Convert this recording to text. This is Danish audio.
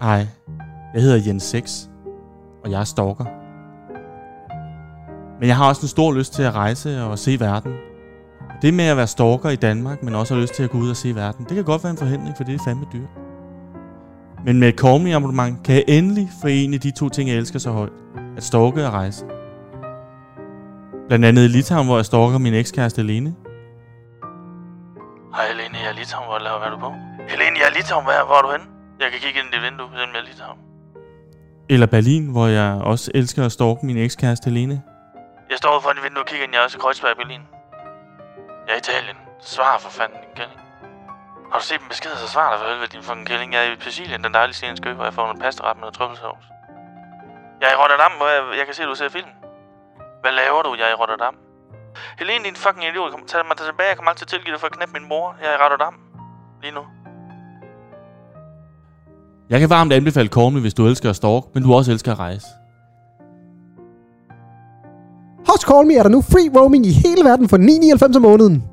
Hej, jeg hedder Jens 6, og jeg er stalker. Men jeg har også en stor lyst til at rejse og se verden. Det med at være stalker i Danmark, men også har lyst til at gå ud og se verden, det kan godt være en forhindring, for det er fandme dyrt. Men med et Call abonnement kan jeg endelig forene de to ting, jeg elsker så højt. At stalke og rejse. Blandt andet i Litauen, hvor jeg stalker min ekskæreste Lene. Hej Helene, jeg er i Litauen. Hvor laver hvad er du på? Helene, jeg er i Litauen. Hvor, hvor er du henne? Jeg kan kigge ind i dit vindue, jeg er i Litauen. Eller Berlin, hvor jeg også elsker at stalke min ekskæreste Lene. Jeg står ude foran dit vindue og kigger ind. Jeg er også i Kreuzberg i Berlin. Jeg er i Italien. Svar for fanden, din kælling. Har du set min besked, så svar dig for helvede, din fucking kælling. Jeg er i Sicilien, den dejlige scene skø, hvor jeg får noget pastaret med noget trøffelsovs. Jeg er i Rotterdam, hvor jeg, jeg kan se, at du ser film. Hvad laver du? Jeg er i Rotterdam. Helene, din fucking idiot. Kom, tag mig tilbage. Jeg kommer altid tilgive dig for at knæppe min mor. Jeg er i Rotterdam. Lige nu. Jeg kan varmt anbefale Call hvis du elsker at stalk, men du også elsker at rejse. Hos Call Me er der nu free roaming i hele verden for 9,99 om måneden.